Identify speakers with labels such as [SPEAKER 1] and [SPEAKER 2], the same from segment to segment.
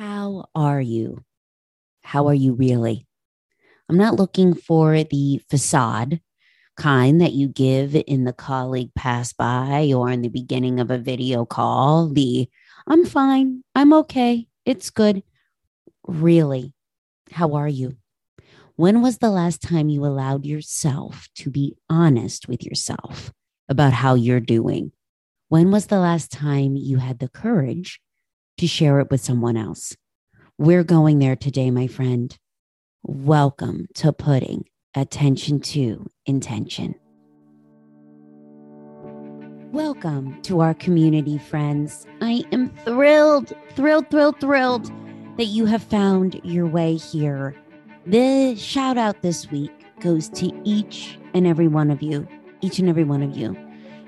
[SPEAKER 1] How are you? How are you really? I'm not looking for the facade kind that you give in the colleague pass by or in the beginning of a video call. The I'm fine, I'm okay, it's good. Really, how are you? When was the last time you allowed yourself to be honest with yourself about how you're doing? When was the last time you had the courage to share it with someone else? We're going there today, my friend. Welcome to putting attention to intention. Welcome to our community, friends. I am thrilled, thrilled, thrilled, thrilled that you have found your way here. The shout out this week goes to each and every one of you, each and every one of you.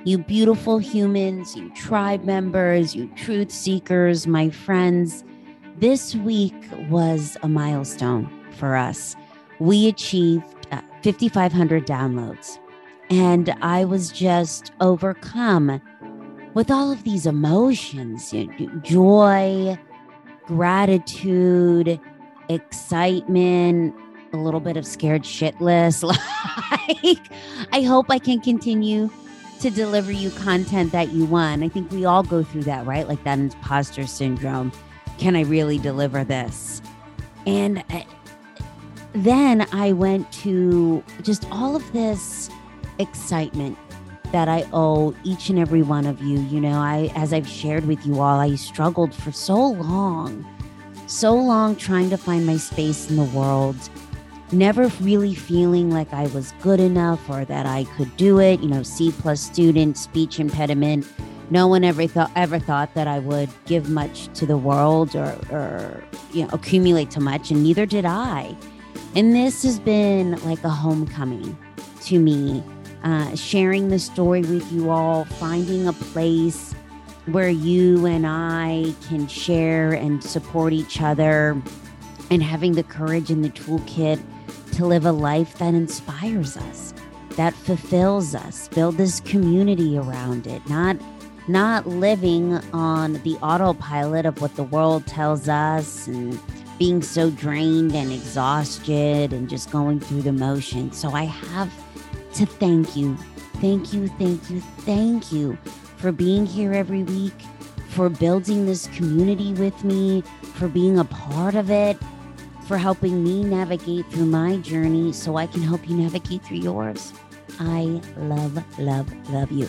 [SPEAKER 1] You beautiful humans, you tribe members, you truth seekers, my friends. This week was a milestone for us. We achieved uh, 5,500 downloads. And I was just overcome with all of these emotions joy, gratitude, excitement, a little bit of scared shitless. like, I hope I can continue to deliver you content that you want. I think we all go through that, right? Like that imposter syndrome. Can I really deliver this? And uh, then I went to just all of this excitement that I owe each and every one of you. You know, I as I've shared with you all, I struggled for so long, so long trying to find my space in the world, never really feeling like I was good enough or that I could do it. You know, C plus student, speech impediment. No one ever thought ever thought that I would give much to the world or, or you know accumulate too much, and neither did I. And this has been like a homecoming to me, uh, sharing the story with you all, finding a place where you and I can share and support each other, and having the courage and the toolkit to live a life that inspires us, that fulfills us, build this community around it, not not living on the autopilot of what the world tells us and being so drained and exhausted and just going through the motions. So I have to thank you. Thank you, thank you, thank you for being here every week, for building this community with me, for being a part of it, for helping me navigate through my journey so I can help you navigate through yours. I love, love, love you.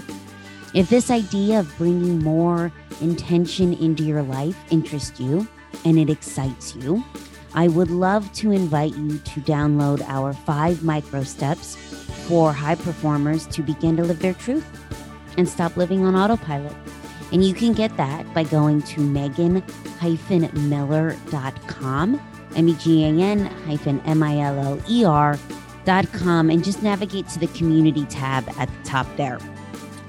[SPEAKER 1] If this idea of bringing more intention into your life interests you, and it excites you, I would love to invite you to download our five micro steps for high performers to begin to live their truth and stop living on autopilot. And you can get that by going to megan-miller.com, M-E-G-A-N hyphen M-I-L-L-E-R dot com, and just navigate to the community tab at the top there.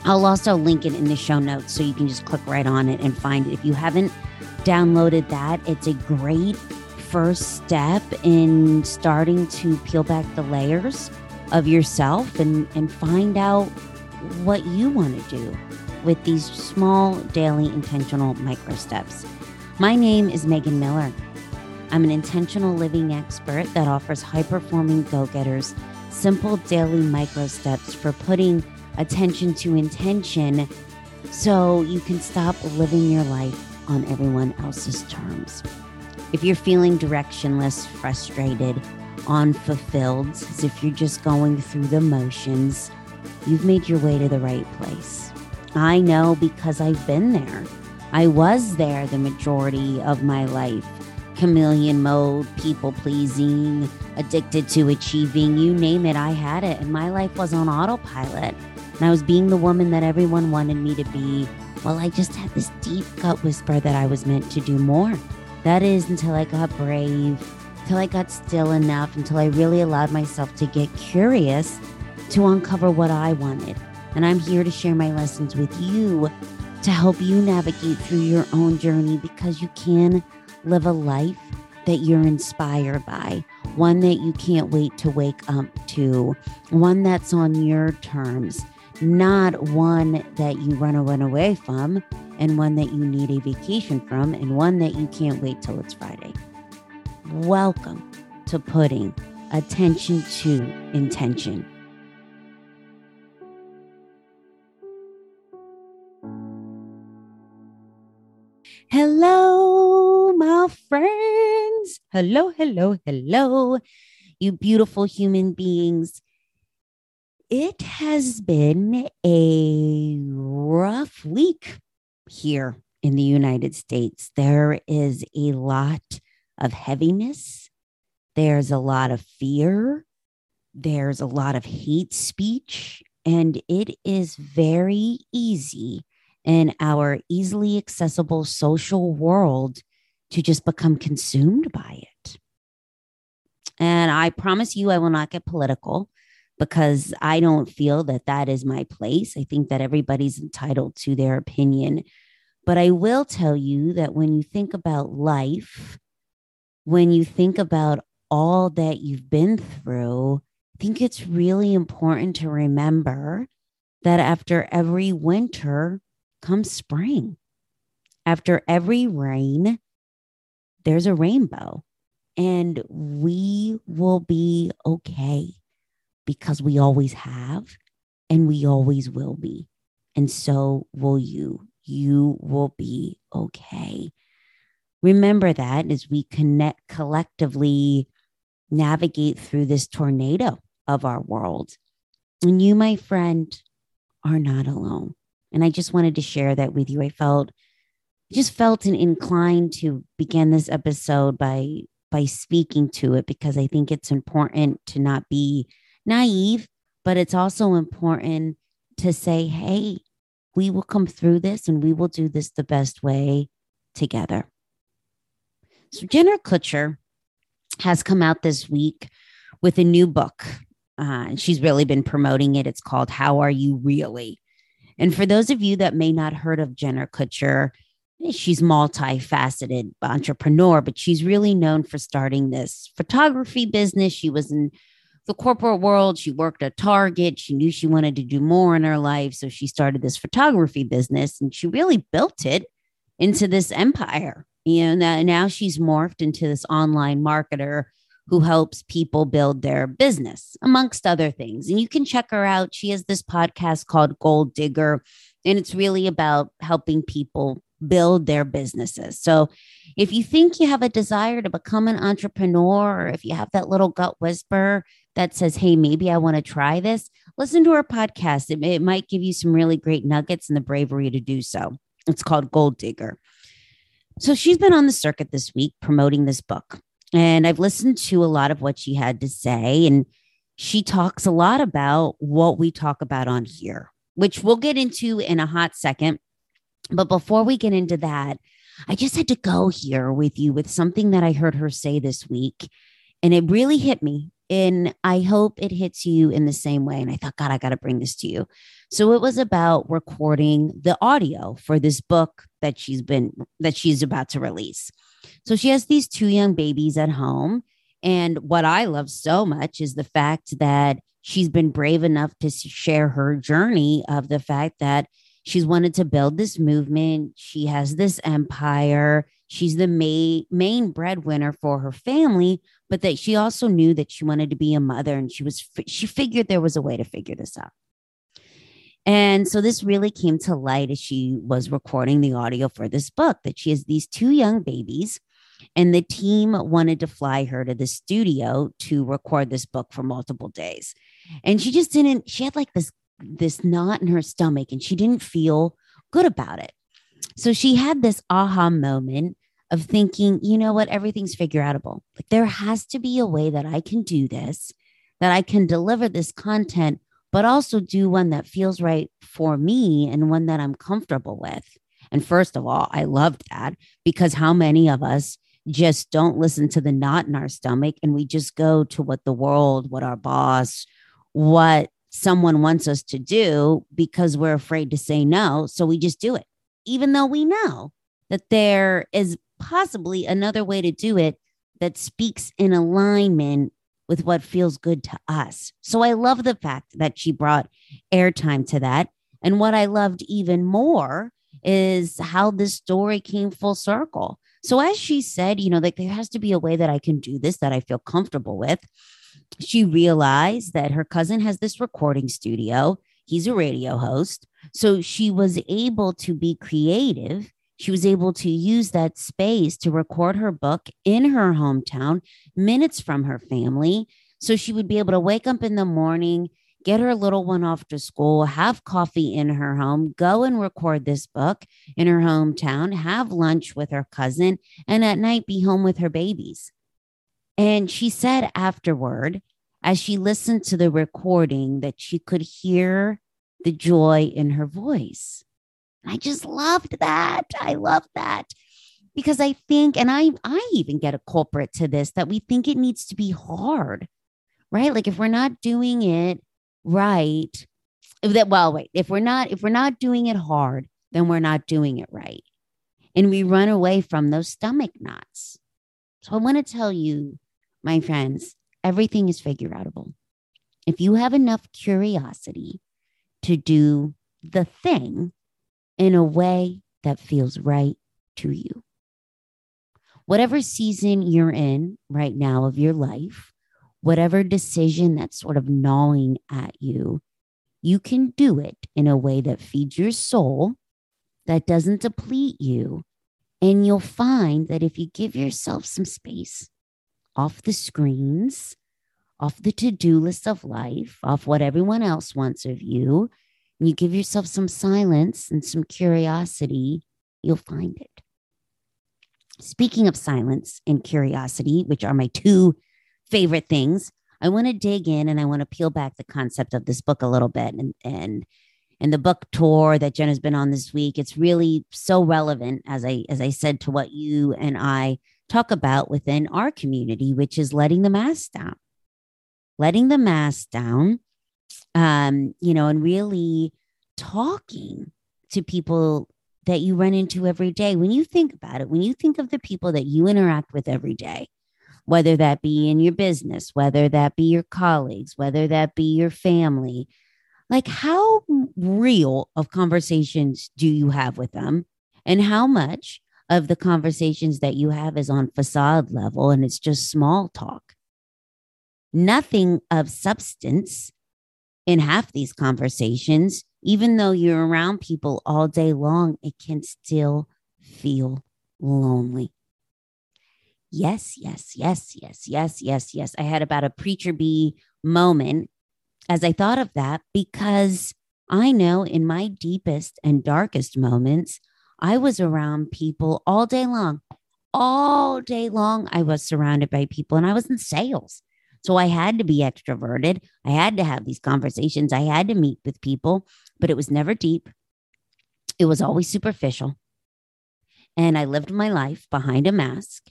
[SPEAKER 1] I'll also link it in the show notes so you can just click right on it and find it. If you haven't downloaded that. It's a great first step in starting to peel back the layers of yourself and, and find out what you want to do with these small, daily, intentional micro steps. My name is Megan Miller. I'm an intentional living expert that offers high performing go getters simple daily micro steps for putting attention to intention so you can stop living your life on everyone else's terms. If you're feeling directionless, frustrated, unfulfilled, as if you're just going through the motions, you've made your way to the right place. I know because I've been there. I was there the majority of my life. Chameleon mode, people pleasing, addicted to achieving, you name it, I had it. And my life was on autopilot. And I was being the woman that everyone wanted me to be well, I just had this deep gut whisper that I was meant to do more. That is until I got brave, until I got still enough, until I really allowed myself to get curious to uncover what I wanted. And I'm here to share my lessons with you to help you navigate through your own journey because you can live a life that you're inspired by, one that you can't wait to wake up to, one that's on your terms not one that you run, run away from, and one that you need a vacation from, and one that you can't wait till it's Friday. Welcome to putting attention to intention. Hello, friends. Hello, hello, hello, you beautiful human beings. It has been a rough week here in the United States. There is a lot of heaviness, there's a lot of fear, there's a lot of hate speech, and it is very easy in our easily accessible social world to just become consumed by it. And I promise you, I will not get political because I don't feel that that is my place. I think that everybody's entitled to their opinion. But I will tell you that when you think about life, when you think about all that you've been through, I think it's really important to remember that after every winter comes spring. After every rain, there's a rainbow, and we will be okay because we always have and we always will be. And so will you. You will be okay. Remember that as we connect collectively navigate through this tornado of our world. And you, my friend, are not alone. And I just wanted to share that with you. I felt just felt an inclined to begin this episode by by speaking to it because I think it's important to not be naive, but it's also important to say, hey, we will come through this and we will do this the best way together. So, Jenna Kutcher has come out this week with a new book. Uh, she's really been promoting it. It's called How Are You Really? And for those of you that may not heard of Jenna Kutcher, she's multifaceted entrepreneur, but she's really known for starting this photography business. She was in the corporate world. She worked at Target. She knew she wanted to do more in her life. So she started this photography business and she really built it into this empire. You know, now she's morphed into this online marketer who helps people build their business, amongst other things. And you can check her out. She has this podcast called Goal Digger, and it's really about helping people build their businesses. So if you think you have a desire to become an entrepreneur, or if you have that little gut whisper that says, hey, maybe I want to try this, listen to our podcast. It, it might give you some really great nuggets and the bravery to do so. It's called Goal Digger. So she's been on the circuit this week promoting this book. And I've listened to a lot of what she had to say. And she talks a lot about what we talk about on here, which we'll get into in a hot second. But before we get into that, I just had to go here with you with something that I heard her say this week. And it really hit me. And I hope it hits you in the same way. And I thought, God, I got to bring this to you. So it was about recording the audio for this book that she's been, that she's about to release. So she has these two young babies at home. And what I love so much is the fact that she's been brave enough to share her journey of the fact that she's wanted to build this movement. She has this empire. She's the main, main breadwinner for her family, but that she also knew that she wanted to be a mother and she was, she figured there was a way to figure this out. And so this really came to light as she was recording the audio for this book that she has these two young babies. And the team wanted to fly her to the studio to record this book for multiple days. And she just didn't, she had like this, this knot in her stomach and she didn't feel good about it. So she had this aha moment of thinking, you know what, everything's figure outable. Like there has to be a way that I can do this, that I can deliver this content but also do one that feels right for me and one that I'm comfortable with. And first of all, I loved that because how many of us just don't listen to the knot in our stomach and we just go to what the world, what our boss, what someone wants us to do because we're afraid to say no. So we just do it, even though we know that there is possibly another way to do it that speaks in alignment with what feels good to us. So I love the fact that she brought airtime to that. And what I loved even more is how this story came full circle. So, as she said, you know, like there has to be a way that I can do this that I feel comfortable with. She realized that her cousin has this recording studio, he's a radio host. So, she was able to be creative. She was able to use that space to record her book in her hometown, minutes from her family. So she would be able to wake up in the morning, get her little one off to school, have coffee in her home, go and record this book in her hometown, have lunch with her cousin, and at night be home with her babies. And she said afterward, as she listened to the recording, that she could hear the joy in her voice. I just loved that. I love that because I think, and I, I even get a culprit to this that we think it needs to be hard, right? Like if we're not doing it right, that well, wait, if we're not, if we're not doing it hard, then we're not doing it right, and we run away from those stomach knots. So I want to tell you, my friends, everything is figure outable. If you have enough curiosity to do the thing in a way that feels right to you. Whatever season you're in right now of your life, whatever decision that's sort of gnawing at you, you can do it in a way that feeds your soul, that doesn't deplete you. And you'll find that if you give yourself some space off the screens, off the to do list of life, off what everyone else wants of you, and you give yourself some silence and some curiosity, you'll find it. Speaking of silence and curiosity, which are my two favorite things, I want to dig in and I want to peel back the concept of this book a little bit and and and the book tour that Jen has been on this week. It's really so relevant, as I as I said, to what you and I talk about within our community, which is letting the mask down. Letting the mask down um, you know, and really talking to people that you run into every day. When you think about it, when you think of the people that you interact with every day, whether that be in your business, whether that be your colleagues, whether that be your family, like how real of conversations do you have with them? And how much of the conversations that you have is on facade level and it's just small talk? Nothing of substance in half these conversations, even though you're around people all day long, it can still feel lonely. Yes, yes, yes, yes, yes, yes, yes. I had about a preacher bee moment as I thought of that because I know in my deepest and darkest moments, I was around people all day long. All day long, I was surrounded by people and I was in sales. So I had to be extroverted. I had to have these conversations. I had to meet with people, but it was never deep. It was always superficial. And I lived my life behind a mask.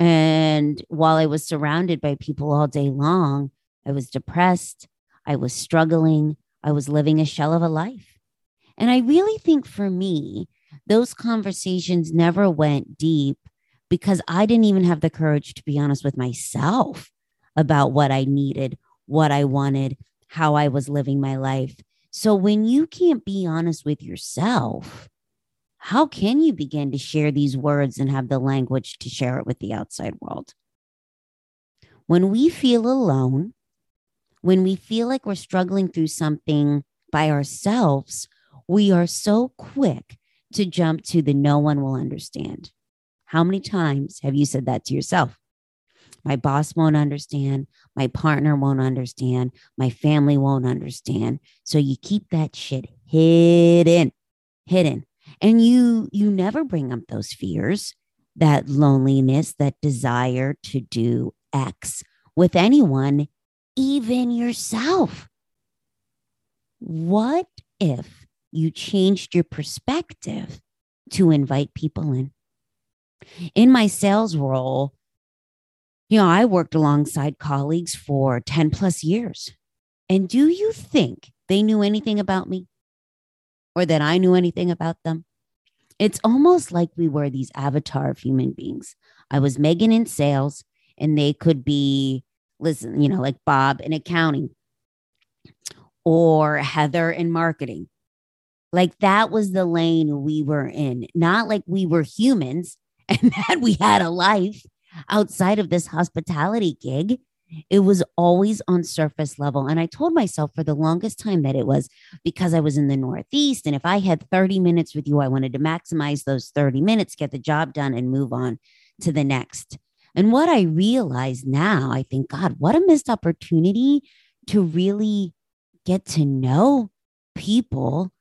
[SPEAKER 1] And while I was surrounded by people all day long, I was depressed. I was struggling. I was living a shell of a life. And I really think for me, those conversations never went deep because I didn't even have the courage to be honest with myself about what I needed, what I wanted, how I was living my life. So when you can't be honest with yourself, how can you begin to share these words and have the language to share it with the outside world? When we feel alone, when we feel like we're struggling through something by ourselves, we are so quick to jump to the no one will understand. How many times have you said that to yourself? My boss won't understand. My partner won't understand. My family won't understand. So you keep that shit hidden, hidden. And you you never bring up those fears, that loneliness, that desire to do X with anyone, even yourself. What if you changed your perspective to invite people in? In my sales role, you know, I worked alongside colleagues for 10 plus years. And do you think they knew anything about me or that I knew anything about them? It's almost like we were these avatar of human beings. I was Megan in sales, and they could be, listen, you know, like Bob in accounting or Heather in marketing Like that was the lane we were in, not like we were humans and that we had a life outside of this hospitality gig. It was always on surface level. And I told myself for the longest time that it was because I was in the Northeast. And if I had 30 minutes with you, I wanted to maximize those 30 minutes, get the job done, and move on to the next. And what I realize now, I think, God, what a missed opportunity to really get to know people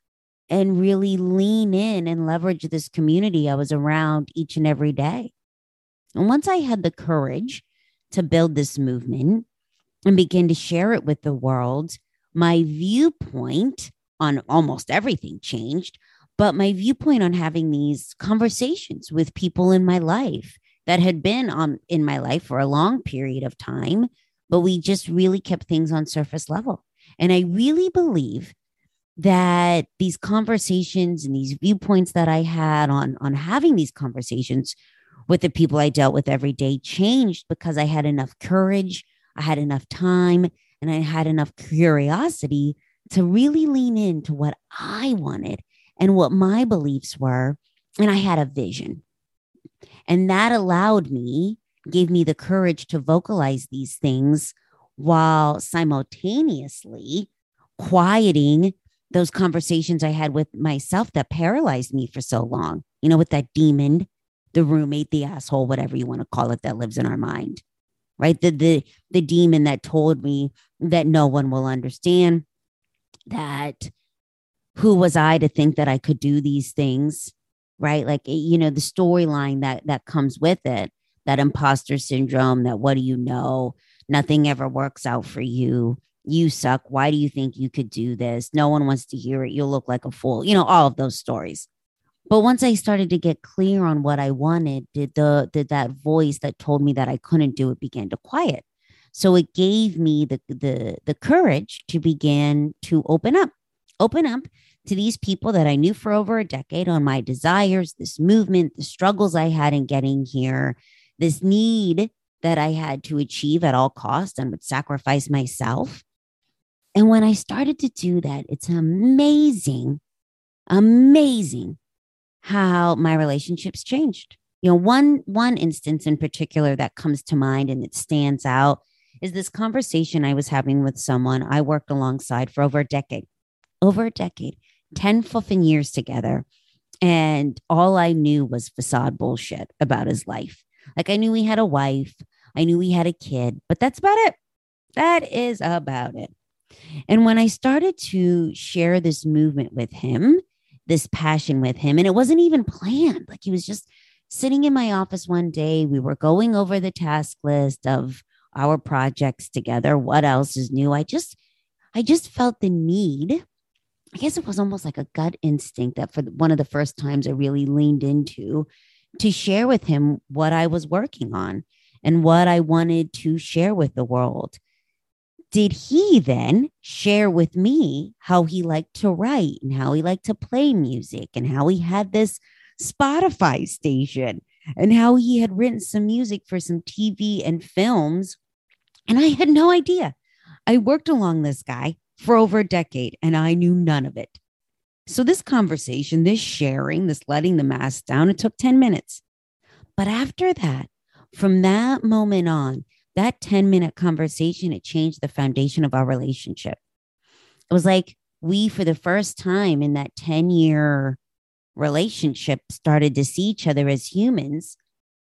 [SPEAKER 1] and really lean in and leverage this community I was around each and every day. And once I had the courage to build this movement and begin to share it with the world, my viewpoint on almost everything changed, but my viewpoint on having these conversations with people in my life that had been on in my life for a long period of time, but we just really kept things on surface level. And I really believe that these conversations and these viewpoints that I had on on having these conversations with the people I dealt with every day changed because I had enough courage, I had enough time, and I had enough curiosity to really lean into what I wanted and what my beliefs were. And I had a vision. And that allowed me, gave me the courage to vocalize these things while simultaneously quieting those conversations I had with myself that paralyzed me for so long, you know, with that demon, the roommate, the asshole, whatever you want to call it, that lives in our mind, right? The, the, the demon that told me that no one will understand, that who was I to think that I could do these things, right? Like, eh, you know, the storyline that, that comes with it, that imposter syndrome, that what do you know? Nothing ever works out for you you suck. Why do you think you could do this? No one wants to hear it. You'll look like a fool. You know, all of those stories. But once I started to get clear on what I wanted, did the did that voice that told me that I couldn't do it begin to quiet. So it gave me the the the courage to begin to open up, open up to these people that I knew for over a decade on my desires, this movement, the struggles I had in getting here, this need that I had to achieve at all costs and would sacrifice myself. And when I started to do that, it's amazing, amazing how my relationships changed. You know, one one instance in particular that comes to mind and it stands out is this conversation I was having with someone I worked alongside for over a decade. Over a decade, 10 flipping years together. And all I knew was facade bullshit about his life. Like I knew he had a wife, I knew he had a kid, but that's about it. That is about it. And when I started to share this movement with him, this passion with him, and it wasn't even planned, like he was just sitting in my office one day. We were going over the task list of our projects together. What else is new? I just, I just felt the need. I guess it was almost like a gut instinct that for one of the first times I really leaned into to share with him what I was working on and what I wanted to share with the world did he then share with me how he liked to write and how he liked to play music and how he had this Spotify station and how he had written some music for some TV and films. And I had no idea. I worked along this guy for over a decade and I knew none of it. So, this conversation, this sharing, this letting the mask down, it took 10 minutes. But after that, from that moment on, that 10 minute conversation, it changed the foundation of our relationship. It was like we, for the first time in that 10 year relationship, started to see each other as humans,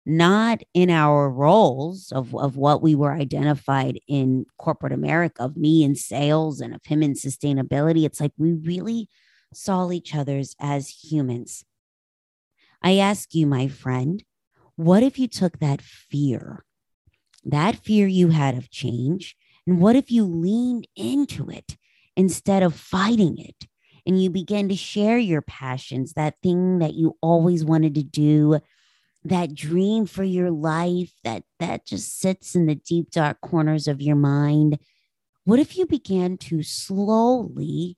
[SPEAKER 1] not in our roles of, of what we were identified in corporate America, of me in sales and of him in sustainability. It's like we really saw each other's as humans. I ask you, my friend, what if you took that fear that fear you had of change? And what if you leaned into it instead of fighting it? And you began to share your passions, that thing that you always wanted to do, that dream for your life that that just sits in the deep dark corners of your mind. What if you began to slowly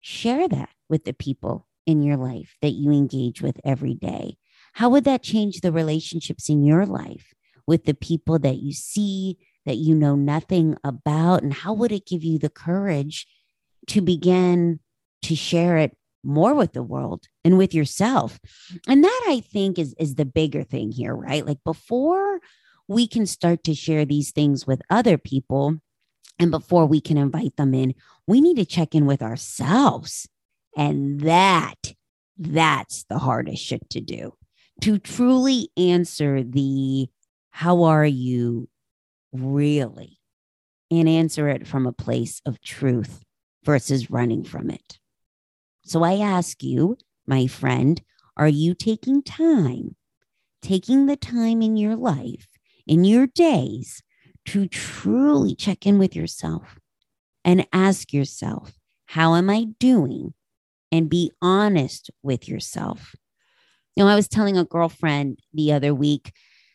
[SPEAKER 1] share that with the people in your life that you engage with every day? How would that change the relationships in your life? With the people that you see that you know nothing about? And how would it give you the courage to begin to share it more with the world and with yourself. And that I think is is the bigger thing here, right? Like before we can start to share these things with other people and before we can invite them in, we need to check in with ourselves. And that that's the hardest shit to do. To truly answer the how are you really? And answer it from a place of truth versus running from it. So I ask you, my friend, are you taking time, taking the time in your life, in your days, to truly check in with yourself and ask yourself, how am I doing? And be honest with yourself. You know, I was telling a girlfriend the other week,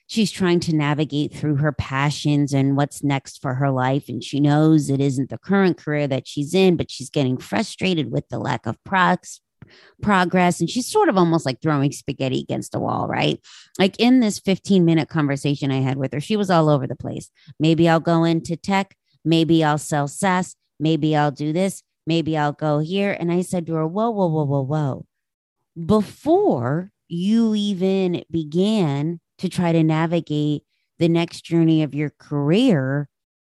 [SPEAKER 1] she's trying to navigate through her passions and what's next for her life. And she knows it isn't the current career that she's in, but she's getting frustrated with the lack of progress. And she's sort of almost like throwing spaghetti against the wall, right? Like in this 15 minute conversation I had with her, she was all over the place. Maybe I'll go into tech. Maybe I'll sell SaaS. Maybe I'll do this. Maybe I'll go here. And I said to her, Whoa, whoa, whoa, whoa, whoa. Before you even began to try to navigate the next journey of your career,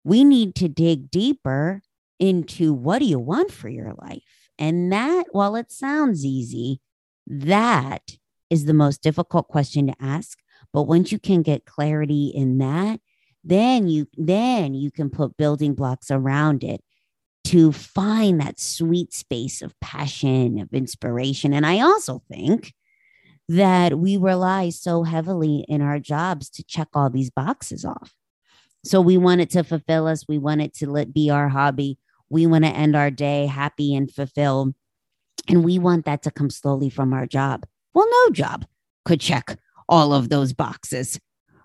[SPEAKER 1] we need to dig deeper into what do you want for your life? And that, while it sounds easy, that is the most difficult question to ask. But once you can get clarity in that, then you then you can put building blocks around it to find that sweet space of passion, of inspiration. And I also think that we rely so heavily in our jobs to check all these boxes off. So we want it to fulfill us. We want it to let be our hobby. We want to end our day happy and fulfilled. And we want that to come slowly from our job. Well, no job could check all of those boxes.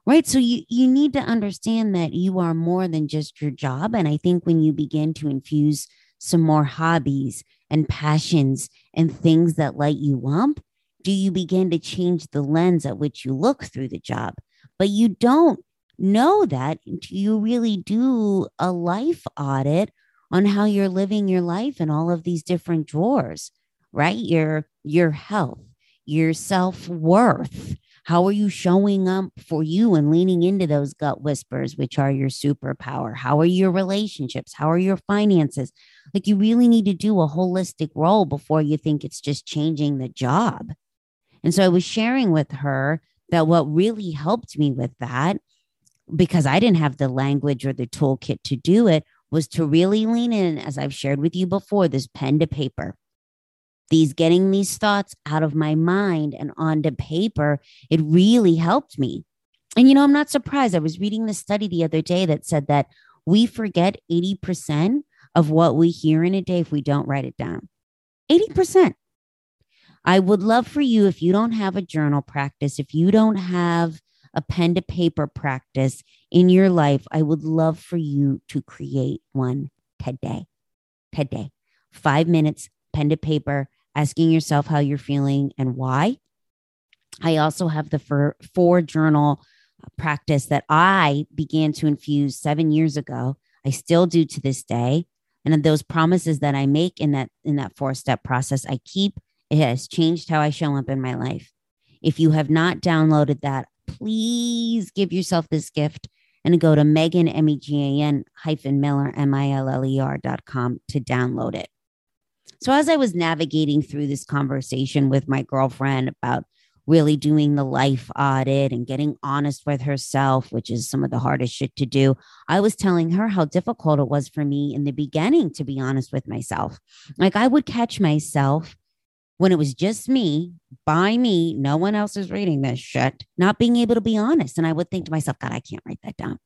[SPEAKER 1] Right. So you, you need to understand that you are more than just your job. And I think when you begin to infuse some more hobbies and passions and things that light you up, do you begin to change the lens at which you look through the job? But you don't know that until you really do a life audit on how you're living your life in all of these different drawers, right? Your your health, your self-worth. How are you showing up for you and leaning into those gut whispers, which are your superpower? How are your relationships? How are your finances? Like, you really need to do a holistic role before you think it's just changing the job. And so I was sharing with her that what really helped me with that, because I didn't have the language or the toolkit to do it, was to really lean in, as I've shared with you before, this pen to paper. These getting these thoughts out of my mind and onto paper, it really helped me. And, you know, I'm not surprised. I was reading the study the other day that said that we forget 80% of what we hear in a day if we don't write it down. 80%. I would love for you, if you don't have a journal practice, if you don't have a pen to paper practice in your life, I would love for you to create one today. Today. Five minutes, pen to paper, asking yourself how you're feeling and why. I also have the four, four journal practice that I began to infuse seven years ago. I still do to this day. And those promises that I make in that in that four step process, I keep it has changed how I show up in my life. If you have not downloaded that, please give yourself this gift and go to Megan, M E G A N hyphen Miller, M I L L E R dot com to download it. So, as I was navigating through this conversation with my girlfriend about really doing the life audit and getting honest with herself, which is some of the hardest shit to do, I was telling her how difficult it was for me in the beginning to be honest with myself. Like, I would catch myself when it was just me by me, no one else is reading this shit, not being able to be honest. And I would think to myself, God, I can't write that down.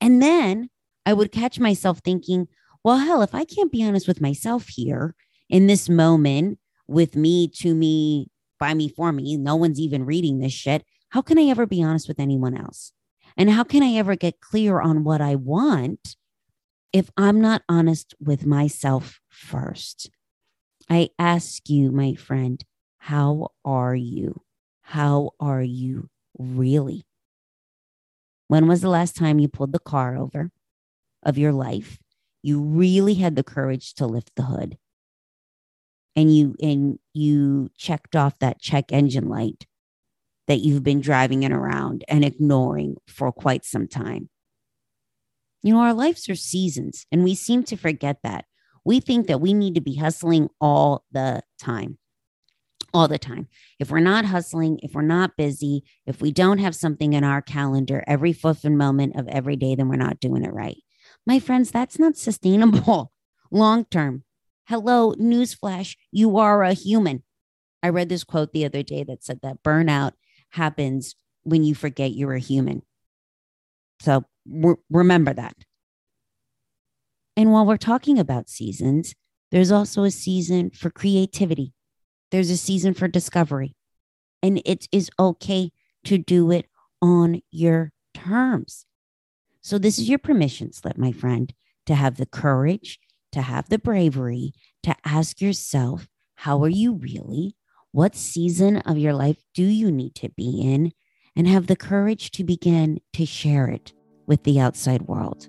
[SPEAKER 1] And then I would catch myself thinking, well, hell, if I can't be honest with myself here in this moment with me, to me, by me, for me, no one's even reading this shit. How can I ever be honest with anyone else? And how can I ever get clear on what I want if I'm not honest with myself first? I ask you, my friend, how are you? How are you really? When was the last time you pulled the car over of your life? You really had the courage to lift the hood and you and you checked off that check engine light that you've been driving it around and ignoring for quite some time. You know, our lives are seasons, and we seem to forget that. We think that we need to be hustling all the time. All the time. If we're not hustling, if we're not busy, if we don't have something in our calendar every fifth moment of every day, then we're not doing it right. My friends, that's not sustainable long term. Hello, newsflash, you are a human. I read this quote the other day that said that burnout happens when you forget you're a human. So re- remember that. And while we're talking about seasons, there's also a season for creativity, there's a season for discovery. And it is okay to do it on your terms. So, this is your permission slip, my friend, to have the courage, to have the bravery to ask yourself, how are you really? What season of your life do you need to be in? And have the courage to begin to share it with the outside world.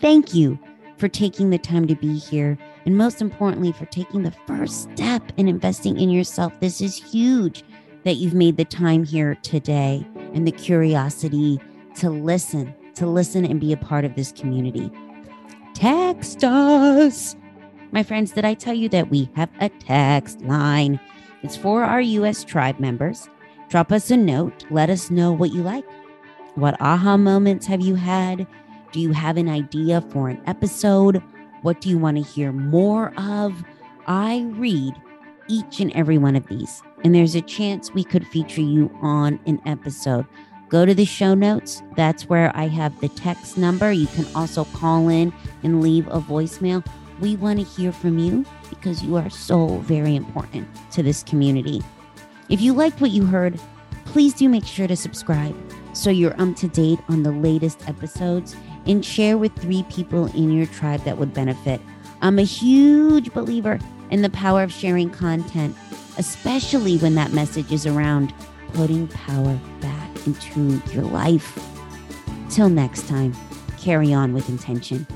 [SPEAKER 1] Thank you for taking the time to be here. And most importantly, for taking the first step in investing in yourself. This is huge that you've made the time here today and the curiosity to listen, to listen and be a part of this community. Text us my friends, did I tell you that we have a text line? It's for our US tribe members. Drop us a note. Let us know what you like. What aha moments have you had? Do you have an idea for an episode? What do you want to hear more of? I read each and every one of these, and there's a chance we could feature you on an episode. Go to the show notes. That's where I have the text number. You can also call in and leave a voicemail. We want to hear from you because you are so very important to this community. If you liked what you heard, please do make sure to subscribe so you're up to date on the latest episodes and share with three people in your tribe that would benefit. I'm a huge believer in the power of sharing content, especially when that message is around putting power back into your life. Till next time, carry on with intention.